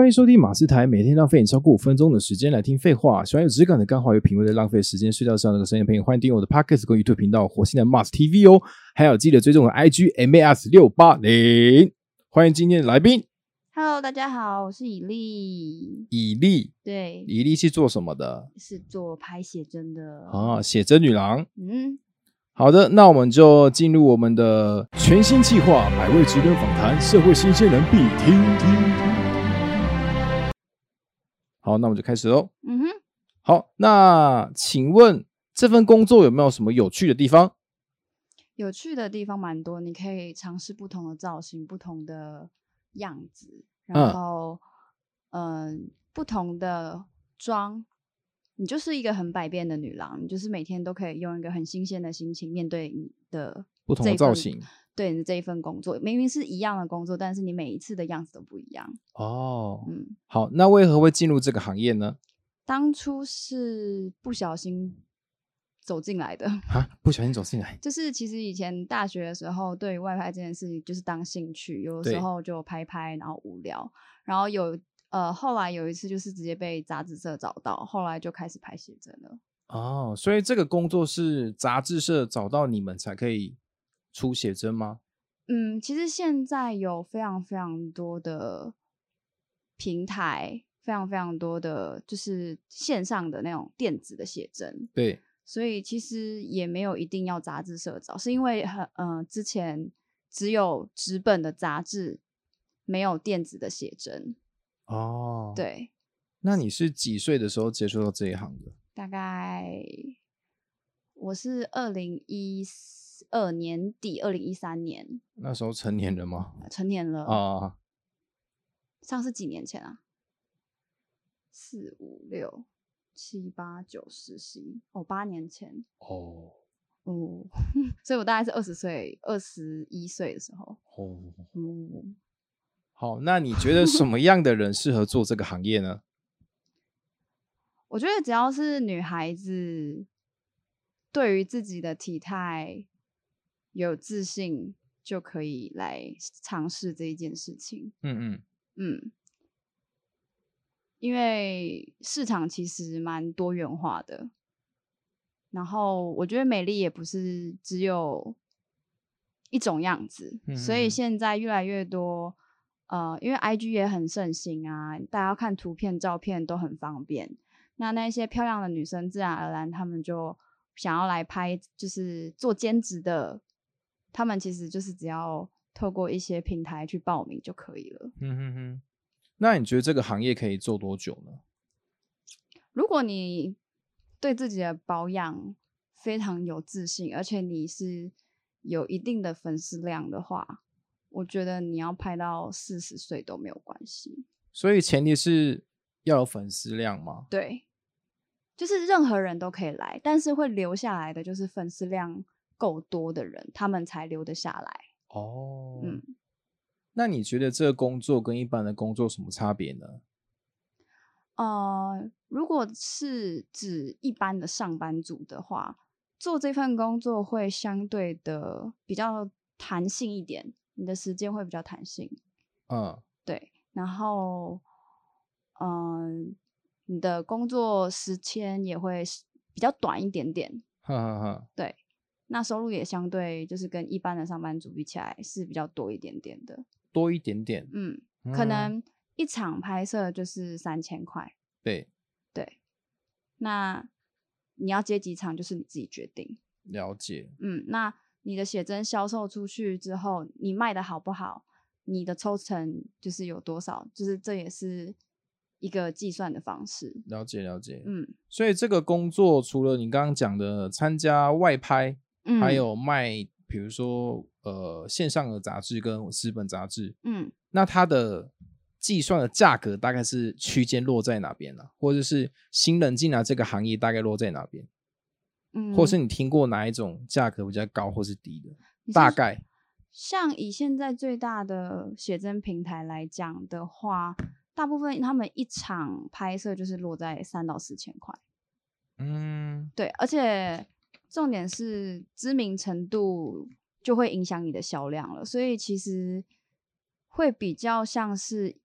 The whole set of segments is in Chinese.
欢迎收听马斯台，每天浪费你超过五分钟的时间来听废话，喜欢有质感的干话，有品味的浪费时间睡觉上那个声音朋友，欢迎订阅我的 Podcast 跟 YouTube 频道火星的 Mars TV 哦，还有记得追踪我的 IG MAS 六八零。欢迎今天的来宾 Hello，大家好，我是以丽。以丽，对，以丽是做什么的是做拍写真的。啊？写真女郎。嗯，好的，那我们就进入我们的全新计划——百位职人访谈，社会新鲜人必听听。好，那我们就开始喽。嗯哼，好，那请问这份工作有没有什么有趣的地方？有趣的地方蛮多，你可以尝试不同的造型、不同的样子，嗯然后嗯、不同的妆。你就是一个很百变的女郎，你就是每天都可以用一个很新鲜的心情面对你的不同造型对你的这一份工作，明明是一样的工作，但是你每一次的样子都不一样。哦。嗯，好，那为何会进入这个行业呢？当初是不小心走进来的，啊，不小心走进来。就是其实以前大学的时候，对于外拍这件事情就是当兴趣，有的时候就拍拍，然后无聊，然后有呃后来有一次就是直接被杂志社找到，后来就开始拍写真了。哦，所以这个工作是杂志社找到你们才可以出写真吗？嗯，其实现在有非常非常多的平台，非常非常多的就是线上的那种电子的写真，对，所以其实也没有一定要杂志社找，是因为很呃之前只有纸本的杂志，没有电子的写真。哦，。对，那你是几岁的时候接触到这一行的？大概我是二零一二年底，二零一三年那时候成年人吗？成年了。啊，上是几年前啊？四五六七八九十十一哦，八年前哦，哦，所以我大概是二十岁、二十一岁的时候。哦，嗯，好，那你觉得什么 样的人适合做这个行业呢？我觉得只要是女孩子，对于自己的体态有自信，就可以来尝试这一件事情。嗯嗯，嗯，因为市场其实蛮多元化的，然后我觉得美丽也不是只有一种样子，所以嗯现在越来越多，呃，因为 IG 也很盛行啊，大家看图片、照片都很方便。那那些漂亮的女生，自然而然她们就想要来拍，就是做兼职的，她们其实就是只要透过一些平台去报名就可以了。嗯哼哼。那你觉得这个行业可以做多久呢？如果你对自己的保养非常有自信，而且你是有一定的粉丝量的话，我觉得你要拍到四十岁都没有关系。所以前提是要有粉丝量吗？对，就是任何人都可以来，但是会留下来的就是粉丝量够多的人，他们才留得下来。哦，嗯，那你觉得这个工作跟一般的工作什么差别呢？呃，如果是指一般的上班族的话，做这份工作会相对的比较弹性一点，你的时间会比较弹性，嗯，对，然后，嗯、你的工作时间也会比较短一点点，哈哈哈。对，那收入也相对就是跟一般的上班族比起来是比较多一点点的，多一点点，嗯，可嗯能一场拍摄就是三千块。对，对，那你要接几场就是你自己决定。了解。嗯，那你的写真销售出去之后，你卖的好不好，你的抽成就是有多少，就是这也是一个计算的方式。了解了解，嗯所以这个工作除了你刚刚讲的参加外拍，嗯，还有卖，比如说呃线上的杂志跟纸本杂志，嗯那它的计算的价格大概是区间落在哪边呢、或者是新人进来这个行业大概落在哪边？嗯，或是你听过哪一种价格比较高或是低的？大概像以现在最大的写真平台来讲的话，大部分他们一场拍摄就是落在三到四千块。嗯对，而且重点是知名程度就会影响你的销量了，所以其实会比较像是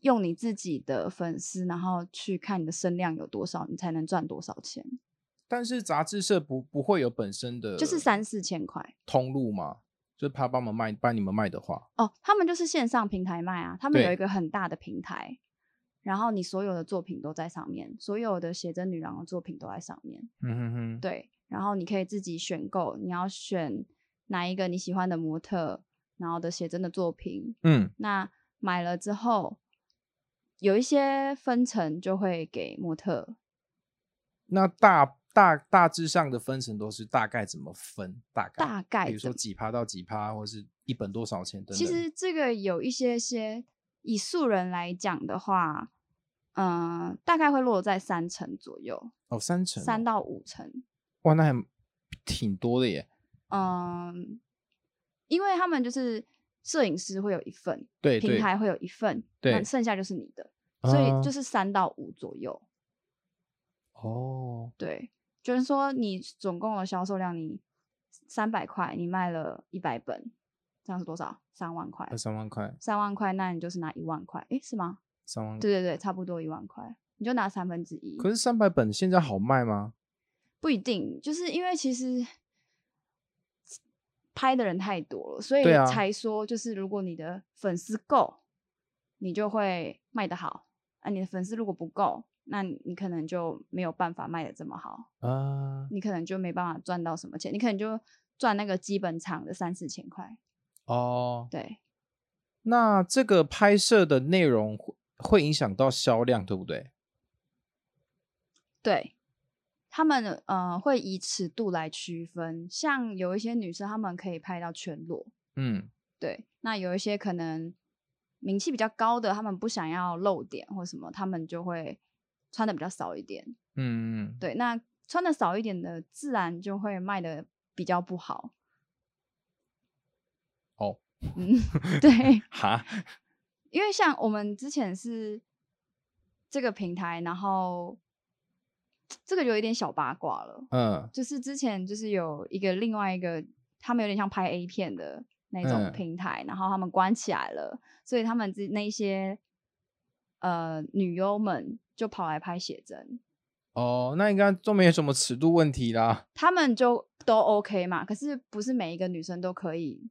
用你自己的粉丝，然后去看你的声量有多少，你才能赚多少钱，但是杂志社不不会有本身的就是三四千块。通路嘛，就是怕帮忙卖帮你们卖的话，哦。他们就是线上平台卖啊，他们有一个很大的平台，然后你所有的作品都在上面，所有的写真女郎的作品都在上面。嗯哼哼，对，然后你可以自己选购，你要选哪一个你喜欢的模特，然后的写真的作品。嗯，那买了之后，有一些分成就会给模特。那大大大致上的分成都是大概怎么分？大概大概比如说几趴到几趴，或是一本多少钱等等。其实这个有一些些，以素人来讲的话，嗯、大概会落在三成左右，哦，三成哦，三到五成。哇，那还挺多的耶。嗯，因为他们就是摄影师会有一份，对对，平台会有一份，对那剩下就是你的，所以啊就是三到五左右。哦，对，就是说你总共的销售量，你三百块，你卖了一百本，这样是多少？三万块。三万块，三万块，那你就是拿一万块，诶，是吗？三万。对对对，差不多一万块，你就拿三分之一。可是三百本现在好卖吗？不一定，就是因为其实拍的人太多了，所以才说就是如果你的粉丝够，你就会卖得好。啊，你的粉丝如果不够，那你可能就没有办法卖的这么好，啊，你可能就没办法赚到什么钱，你可能就赚那个基本场的三四千块。哦，对，那这个拍摄的内容会会影响到销量，对不对？对，他们呃会以尺度来区分，像有一些女生她们可以拍到全裸，嗯，对，那有一些可能名气比较高的，他们不想要露点或什么，他们就会穿的比较少一点。嗯嗯，对，那穿的少一点的，自然就会卖的比较不好。哦，嗯，对，哈，因为像我们之前是这个平台，然后这个有一点小八卦了，嗯。就是之前就是有一个另外一个，他们有点像拍 A 片的那种嗯。平台，然后他们关起来了，所以他们之那一些呃女优们就跑来拍写真，哦，那应该都没有什么尺度问题啦。他们就都 OK 嘛，可是不是每一个女生都可以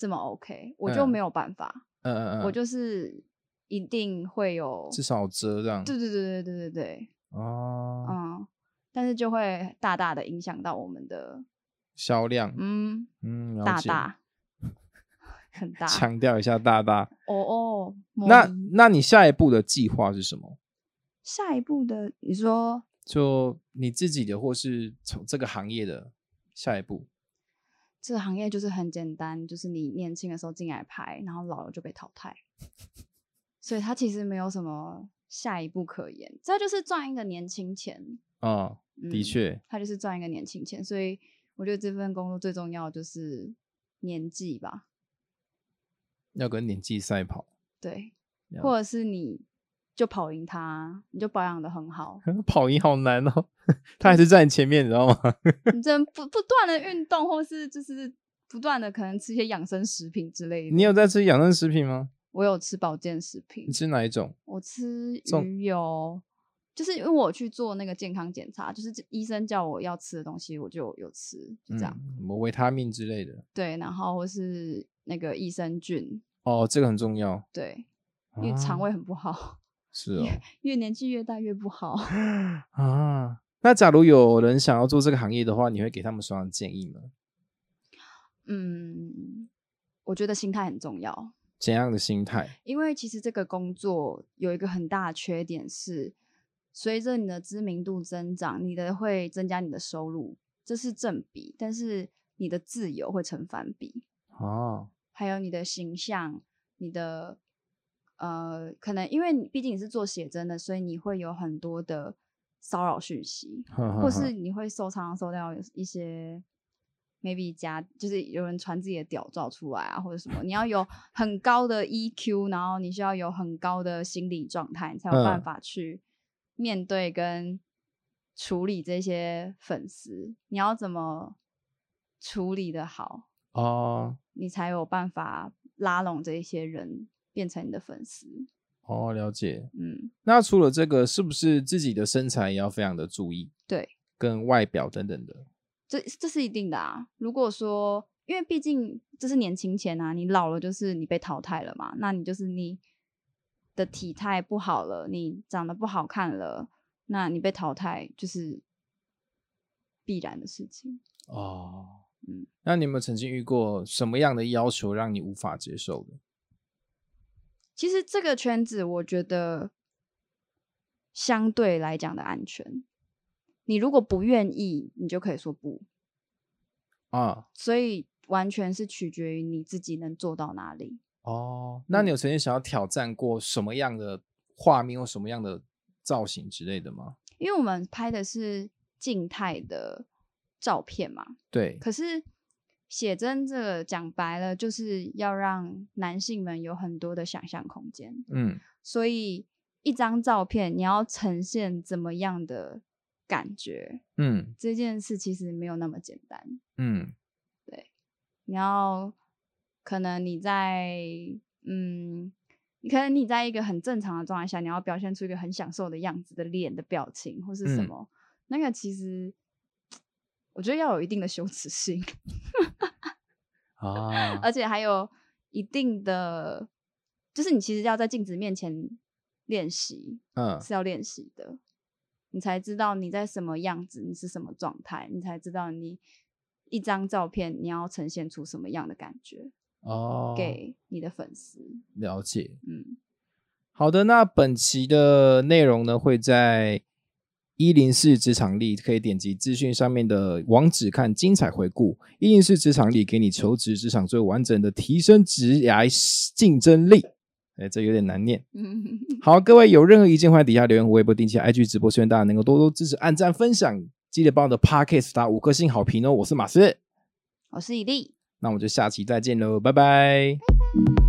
这么 OK，我就嗯没有办法，嗯嗯嗯，我就是一定会有，至少有遮这样。对对对对对对对，哦，嗯，但是就会大大的影响到我们的，销量，嗯，嗯，大大很大，强调一下大大。哦哦，那那你下一步的计划是什么？下一步的你说就你自己的，或是从这个行业的下一步？这个行业就是很简单，就是你年轻的时候进来拍，然后老了就被淘汰，所以他其实没有什么下一步可言，这就是赚一个年轻钱。啊、的嗯确，它就是赚一个年轻钱，所以我觉得这份工作最重要的就是年纪吧，要跟年纪赛跑。对，或者是你就跑赢他，你就保养的很好，跑赢好难哦，他还是在你前面，你知道吗？你真不不断的运动，或是就是不断的可能吃一些养生食品之类的。你有在吃养生食品吗？我有吃保健食品你，吃哪一种？我吃鱼油，就是因为我去做那个健康检查，就是医生叫我要吃的东西，我就有吃，就这样。嗯，什么维他命之类的？对，然后或是那个益生菌，哦，这个很重要。对，因为肠啊胃很不好，是哦越年纪越大越不好。啊。那假如有人想要做这个行业的话，你会给他们什么样的建议吗？嗯，我觉得心态很重要。怎样的心态？因为其实这个工作有一个很大的缺点是，随着你的知名度增长，你的会增加你的收入，这是正比，但是你的自由会成反比，哦，还有你的形象，你的呃，可能因为你毕竟你是做写真的，所以你会有很多的骚扰讯息，或呵呵呵是你会收常常收到一些 maybe 加，就是有人传自己的屌照出来啊，或者什么，你要有 很高的 EQ，然后你需要有很高的心理状态，你才有办嗯。法去面对跟处理这些粉丝。你要怎么处理的好，哦。你才有办法拉拢这一些人变成你的粉丝。哦，了解。嗯，那除了这个，是不是自己的身材也要非常的注意，对，跟外表等等的？这这是一定的啊。如果说，因为毕竟这是年轻前啊，你老了就是你被淘汰了嘛，那你就是你的体态不好了，你长得不好看了，那你被淘汰就是必然的事情。哦，嗯，那你有没有曾经遇过什么样的要求让你无法接受的？其实这个圈子，我觉得相对来讲的安全。你如果不愿意，你就可以说不。啊，所以完全是取决于你自己能做到哪里。哦，那你有曾经想要挑战过什么样的画面或什么样的造型之类的吗？因为我们拍的是静态的照片嘛，对，可是写真这个讲白了，就是要让男性们有很多的想象空间。嗯，所以一张照片你要呈现怎么样的感觉，嗯这件事其实没有那么简单。嗯，对你要可能你在嗯，你可能你在一个很正常的状态下，你要表现出一个很享受的样子的脸的表情或是什嗯么，那个其实我觉得要有一定的羞耻心，啊，而且还有一定的，就是你其实要在镜子面前练习，嗯是要练习的，你才知道你在什么样子，你是什么状态，你才知道你一张照片你要呈现出什么样的感觉。哦，给你的粉丝。了解。嗯，好的，那本期的内容呢会在一零四职场力，可以点击资讯上面的网址看精彩回顾。一零四职场力给你求职职场最完整的提升职涯竞争力。哎，这有点难念。嗯，好，各位有任何意见，欢迎底下留言，我微博定期 IG 直播，希望大家能够多多支持、按赞、分享，记得帮我的 Podcast 打五颗星好评哦。我是马斯，我是以力。那我们就下期再见喽，拜拜。拜